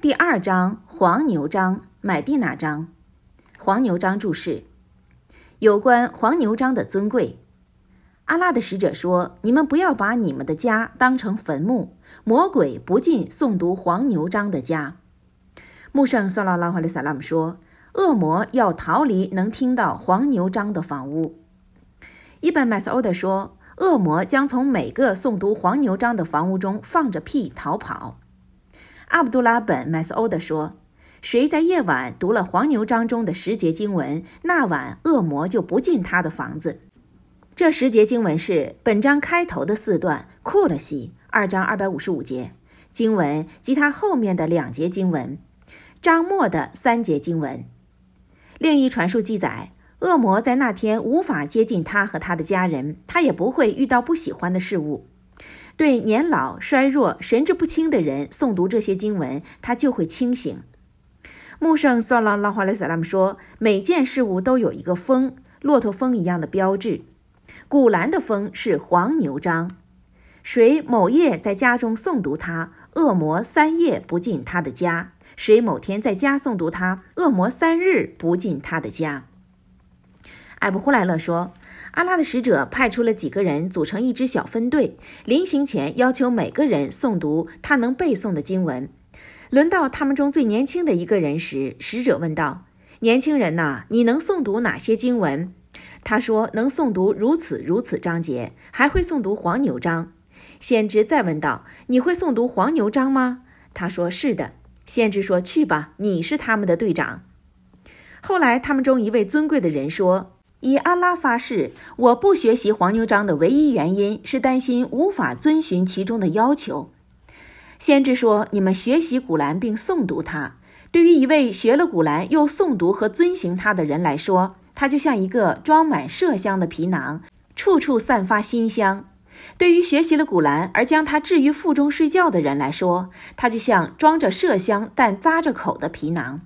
第二章黄牛章，买地那章。黄牛章注释：有关黄牛章的尊贵。阿拉的使者说：“你们不要把你们的家当成坟墓，魔鬼不进诵读黄牛章的家。”穆圣索拉拉哈里萨拉姆说：“恶魔要逃离能听到黄牛章的房屋。”伊本麦斯欧德说：“恶魔将从每个诵读黄牛章的房屋中放着屁逃跑。”阿卜杜拉本麦斯欧德说：“谁在夜晚读了黄牛章中的十节经文，那晚恶魔就不进他的房子。”这十节经文是本章开头的四段库勒西二章二百五十五节经文及它后面的两节经文，章末的三节经文。另一传述记载，恶魔在那天无法接近他和他的家人，他也不会遇到不喜欢的事物。对年老、衰弱、神志不清的人诵读这些经文，他就会清醒。穆圣索拉拉华雷萨拉姆说：“每件事物都有一个风，骆驼风一样的标志。古兰的风是黄牛章。谁某夜在家中诵读它，恶魔三夜不进他的家；谁某天在家诵读它，恶魔三日不进他的家。”艾布呼莱勒说。阿拉的使者派出了几个人组成一支小分队，临行前要求每个人诵读他能背诵的经文。轮到他们中最年轻的一个人时，使者问道：“年轻人呐，你能诵读哪些经文？”他说：“能诵读如此如此章节，还会诵读黄牛章。”先知再问道：“你会诵读黄牛章吗？”他说：“是的。”先知说：“去吧，你是他们的队长。”后来，他们中一位尊贵的人说。以阿拉发誓，我不学习黄牛章的唯一原因是担心无法遵循其中的要求。先知说：“你们学习古兰并诵读它，对于一位学了古兰又诵读和遵行它的人来说，它就像一个装满麝香的皮囊，处处散发馨香；对于学习了古兰而将它置于腹中睡觉的人来说，它就像装着麝香但扎着口的皮囊。”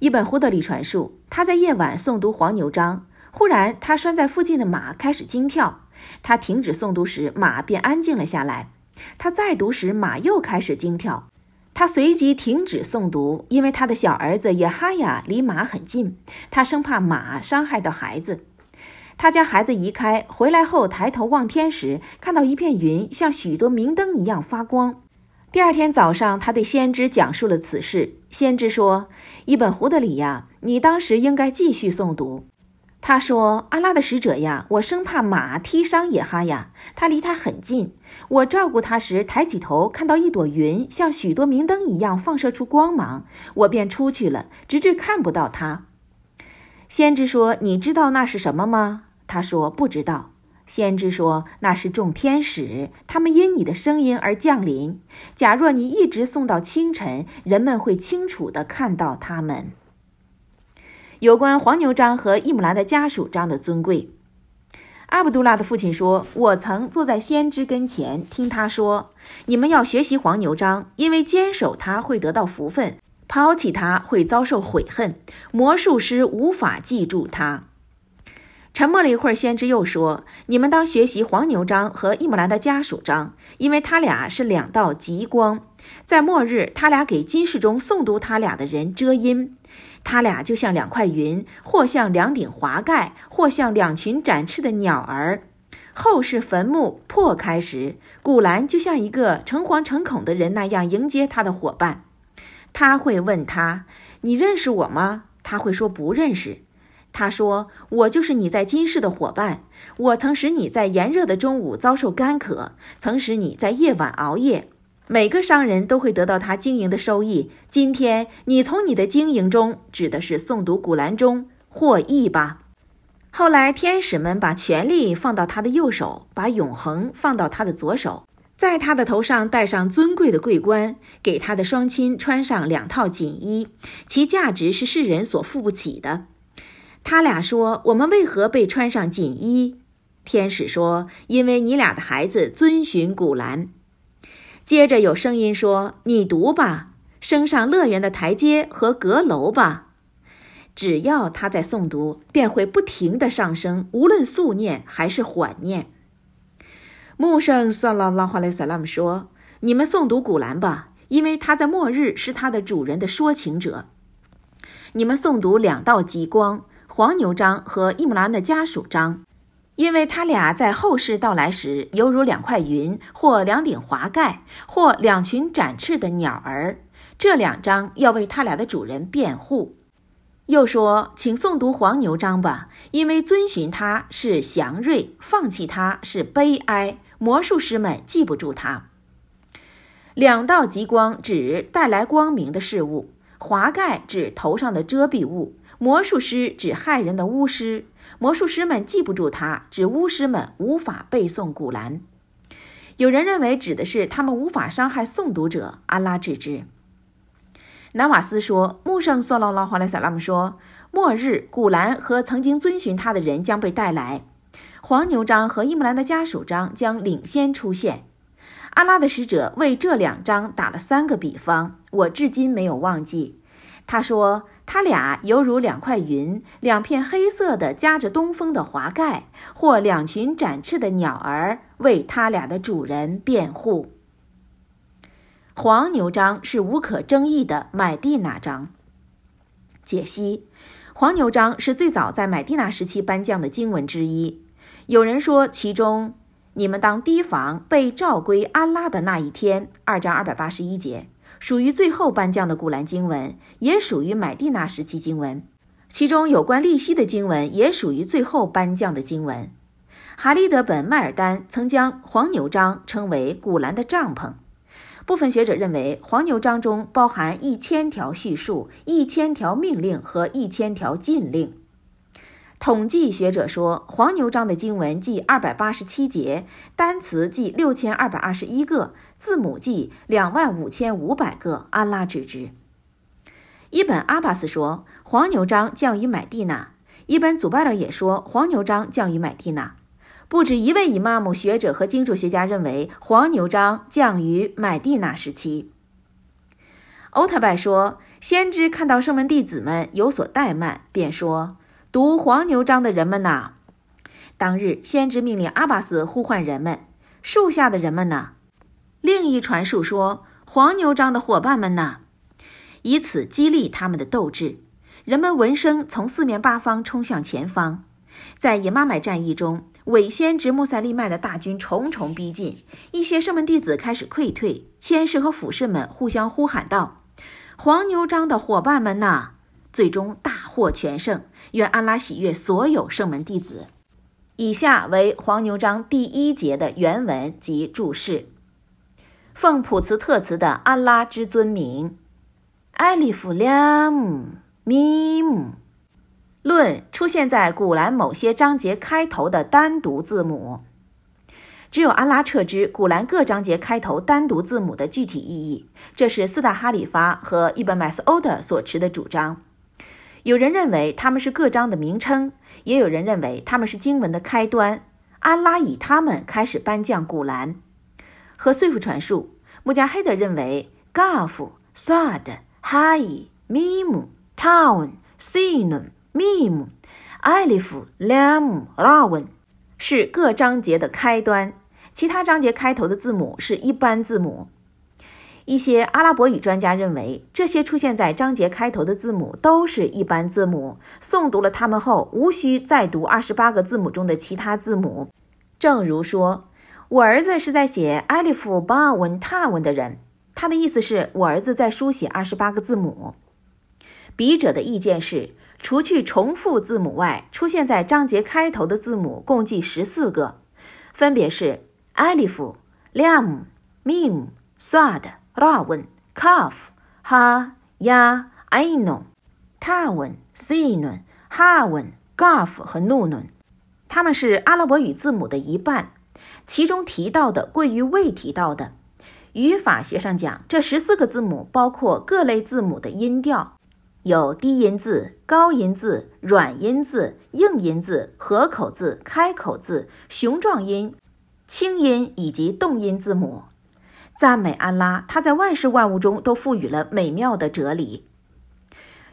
一本胡德里传述，他在夜晚诵读黄牛章，忽然他拴在附近的马开始惊跳。他停止诵读时，马便安静了下来。他再读时，马又开始惊跳。他随即停止诵读，因为他的小儿子也哈雅离马很近，他生怕马伤害到孩子。他将孩子移开，回来后抬头望天时，看到一片云像许多明灯一样发光。第二天早上，他对先知讲述了此事。先知说：“伊本胡德里呀，你当时应该继续诵读。”他说：“阿拉的使者呀，我生怕马踢伤野哈呀，他离他很近。我照顾他时，抬起头看到一朵云像许多明灯一样放射出光芒，我便出去了，直至看不到他。”先知说：“你知道那是什么吗？”他说：“不知道。”先知说：“那是众天使，他们因你的声音而降临。假若你一直送到清晨，人们会清楚地看到他们。”有关黄牛章和伊姆兰的家属章的尊贵，阿卜杜拉的父亲说：“我曾坐在先知跟前，听他说：‘你们要学习黄牛章，因为坚守它会得到福分，抛弃它会遭受悔恨。魔术师无法记住它。’”沉默了一会儿，先知又说：“你们当学习黄牛章和伊姆兰的家属章，因为他俩是两道极光，在末日，他俩给今世中诵读他俩的人遮阴。他俩就像两块云，或像两顶华盖，或像两群展翅的鸟儿。后世坟墓破开时，古兰就像一个诚惶诚恐的人那样迎接他的伙伴。他会问他：‘你认识我吗？’他会说：‘不认识。’”他说：“我就是你在今世的伙伴，我曾使你在炎热的中午遭受干渴，曾使你在夜晚熬夜。每个商人都会得到他经营的收益。今天你从你的经营中，指的是诵读古兰中获益吧。”后来，天使们把权力放到他的右手，把永恒放到他的左手，在他的头上戴上尊贵的桂冠，给他的双亲穿上两套锦衣，其价值是世人所付不起的。他俩说：“我们为何被穿上锦衣？”天使说：“因为你俩的孩子遵循古兰。”接着有声音说：“你读吧，升上乐园的台阶和阁楼吧。”只要他在诵读，便会不停的上升，无论速念还是缓念。穆圣萨拉拉哈雷萨拉姆说：“你们诵读古兰吧，因为他在末日是他的主人的说情者。你们诵读两道极光黄牛章和伊姆兰的家属章，因为他俩在后世到来时犹如两块云，或两顶华盖，或两群展翅的鸟儿。这两章要为他俩的主人辩护。又说，请诵读黄牛章吧，因为遵循它是祥瑞，放弃它是悲哀。魔术师们记不住它。两道极光指带来光明的事物，华盖指头上的遮蔽物，魔术师指害人的巫师。魔术师们记不住它，指巫师们无法背诵古兰。有人认为指的是他们无法伤害诵读者，阿拉指之。南瓦斯说：“穆圣索拉拉华莱萨拉姆说，末日古兰和曾经遵循他的人将被带来，黄牛章和伊木兰的家属章将领先出现。阿拉的使者为这两章打了三个比方，我至今没有忘记。他说，他俩犹如两块云，两片黑色的夹着东风的华盖，或两群展翅的鸟儿，为他俩的主人辩护。”黄牛章是无可争议的买地那章。解析：黄牛章是最早在买地那时期颁降的经文之一。有人说，其中“你们当提防被召归安拉的那一天”二章二百八十一节属于最后颁降的古兰经文，也属于买地那时期经文。其中有关利息的经文也属于最后颁降的经文。哈利德本迈尔丹曾将黄牛章称为古兰的帐篷。部分学者认为，黄牛章中包含一千条叙述、一千条命令和一千条禁令。统计学者说，黄牛章的经文计二百八十七节，单词计六千二百二十一个，字母计两万五千五百个。安拉指之。伊本阿巴斯说，黄牛章降于买地那。伊本祖拜勒也说，黄牛章降于买地那。不止一位以玛姆学者和经注学家认为黄牛章降于买地那时期。欧特拜说，先知看到圣门弟子们有所怠慢，便说：“读黄牛章的人们呐！”当日，先知命令阿巴斯呼唤人们：“树下的人们呢？”另一传述说：“黄牛章的伙伴们呢？”以此激励他们的斗志。人们闻声从四面八方冲向前方。在野马买战役中。伪先知穆塞利麦的大军重重逼近，一些圣门弟子开始溃退。谦士和俯士们互相呼喊道：“黄牛章的伙伴们呐！”最终获全胜。愿安拉喜悦所有圣门弟子。以下为黄牛章第一节的原文及注释：奉普慈特词的安拉之尊名，艾利弗拉姆米姆。论出现在古兰某些章节开头的单独字母，只有安拉彻知古兰各章节开头单独字母的具体意义。这是四大哈里发和伊本麦斯欧德所持的主张。有人认为他们是各章的名称，也有人认为他们是经文的开端。安拉以他们开始颁降古兰。和岁夫传述，穆加黑德认为 Gaf、Sad、Hai、Mim、Town、Sin。mim、艾利夫、lam、拉文是各章节的开端，其他章节开头的字母是一般字母。一些阿拉伯语专家认为，这些出现在章节开头的字母都是一般字母。诵读了它们后，无需再读二十八个字母中的其他字母。正如说，我儿子是在写艾利夫、巴文、塔文的人，他的意思是我儿子在书写二十八个字母。笔者的意见是。除去重复字母外，出现在章节开头的字母共计十四个，分别是 alif、lam、mim、sad、raun、kaf、ha、ya、ainun、taun、sinun、ha 问、gaf 和 nun。它们是阿拉伯语字母的一半，其中提到的贵于未提到的。语法学上讲，这十四个字母包括各类字母的音调。有低音字、高音字、软音字、硬音字、合口字、开口字、雄壮音、轻音以及动音字母。赞美安拉，他在万事万物中都赋予了美妙的哲理。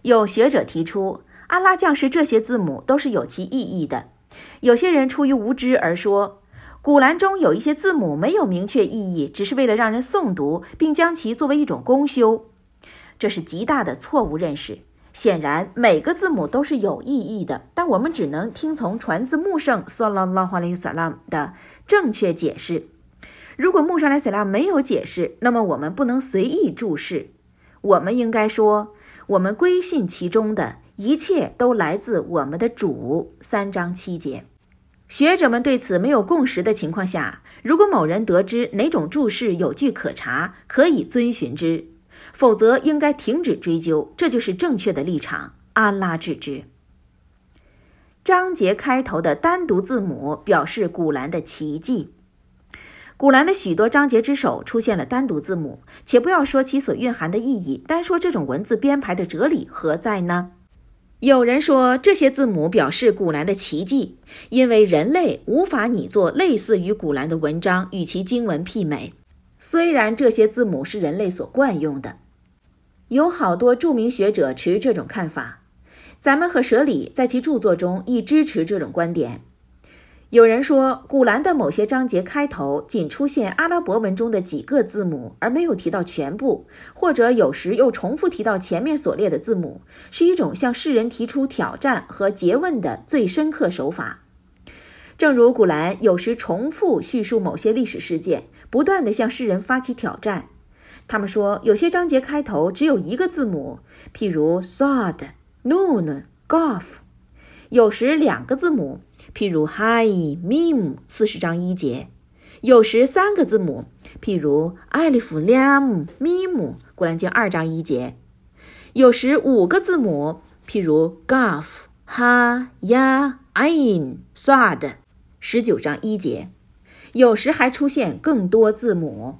有学者提出，安拉降世这些字母都是有其意义的。有些人出于无知而说，古兰中有一些字母没有明确意义，只是为了让人诵读，并将其作为一种功修，这是极大的错误认识。显然，每个字母都是有意义的，但我们只能听从传自穆圣（索拉拉哈里萨拉）的正确解释。如果穆沙莱塞拉没有解释，那么我们不能随意注释。我们应该说，我们归信其中的一切都来自我们的主。三章七节。学者们对此没有共识的情况下，如果某人得知哪种注释有据可查，可以遵循之；否则，应该停止追究。这就是正确的立场。安拉治之。章节开头的单独字母表示古兰的奇迹。古兰的许多章节之首出现了单独字母，且不要说其所蕴含的意义，单说这种文字编排的哲理何在呢？有人说，这些字母表示古兰的奇迹，因为人类无法拟作类似于古兰的文章与其经文媲美。虽然这些字母是人类所惯用的，有好多著名学者持这种看法。咱们和舍里在其著作中亦支持这种观点。有人说，古兰的某些章节开头仅出现阿拉伯文中的几个字母，而没有提到全部，或者有时又重复提到前面所列的字母，是一种向世人提出挑战和诘问的最深刻手法。正如古兰有时重复叙述某些历史事件，不断地向世人发起挑战。他们说，有些章节开头只有一个字母，譬如 Sad、Noon、Gaf；有时两个字母。譬如 Hi Mim 四十章一节，有时三个字母，譬如 Alif Lam Mim 古兰经二章一节，有时五个字母，譬如 Gaf Ha Ya Ain Sad 十九章一节，有时还出现更多字母。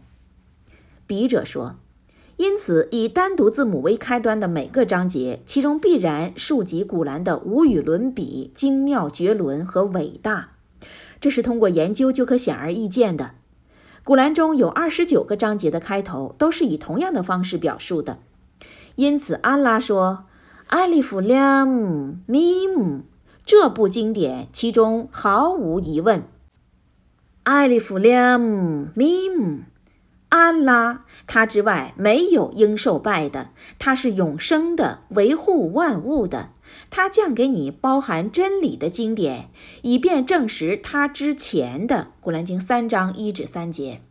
笔者说。因此，以单独字母为开端的每个章节，其中必然述及古兰的无与伦比、精妙绝伦和伟大。这是通过研究就可显而易见的。古兰中有二十九个章节的开头都是以同样的方式表述的。因此，安拉说：“艾利弗亮姆咪姆这部经典，其中毫无疑问。艾利弗亮姆咪姆。”安拉，他之外没有应受拜的。他是永生的，维护万物的。他降给你包含真理的经典，以便证实他之前的。古兰经三章一至三节。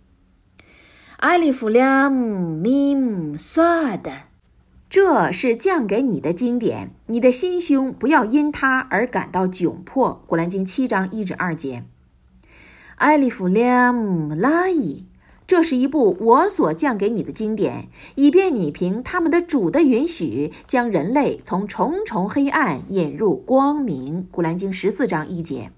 阿里弗拉姆米姆萨的，这是降给你的经典。你的心胸不要因它而感到窘迫。古兰经七章一至二节。阿里弗拉姆拉伊。这是一部我所降给你的经典，以便你凭他们的主的允许，将人类从重重黑暗引入光明。古兰经十四章一节。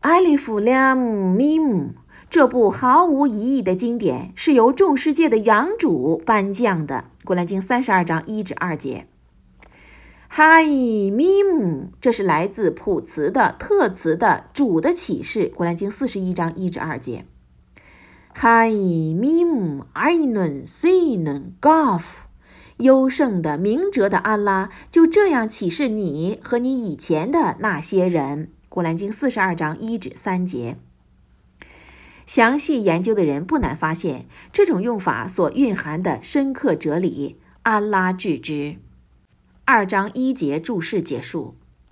艾利弗拉姆米姆，这部毫无疑义的经典是由众世界的养主颁降的。古兰经三十二章一至二节。哈伊米姆，这是来自普茨的特词的主的启示。古兰经四十一章一至二节。哈伊米姆艾伦西伦高夫，优胜的明哲的安拉就这样启示你和你以前的那些人。古兰经四十二章一至三节。详细研究的人不难发现这种用法所蕴含的深刻哲理。安拉致之。二章一节注释结束。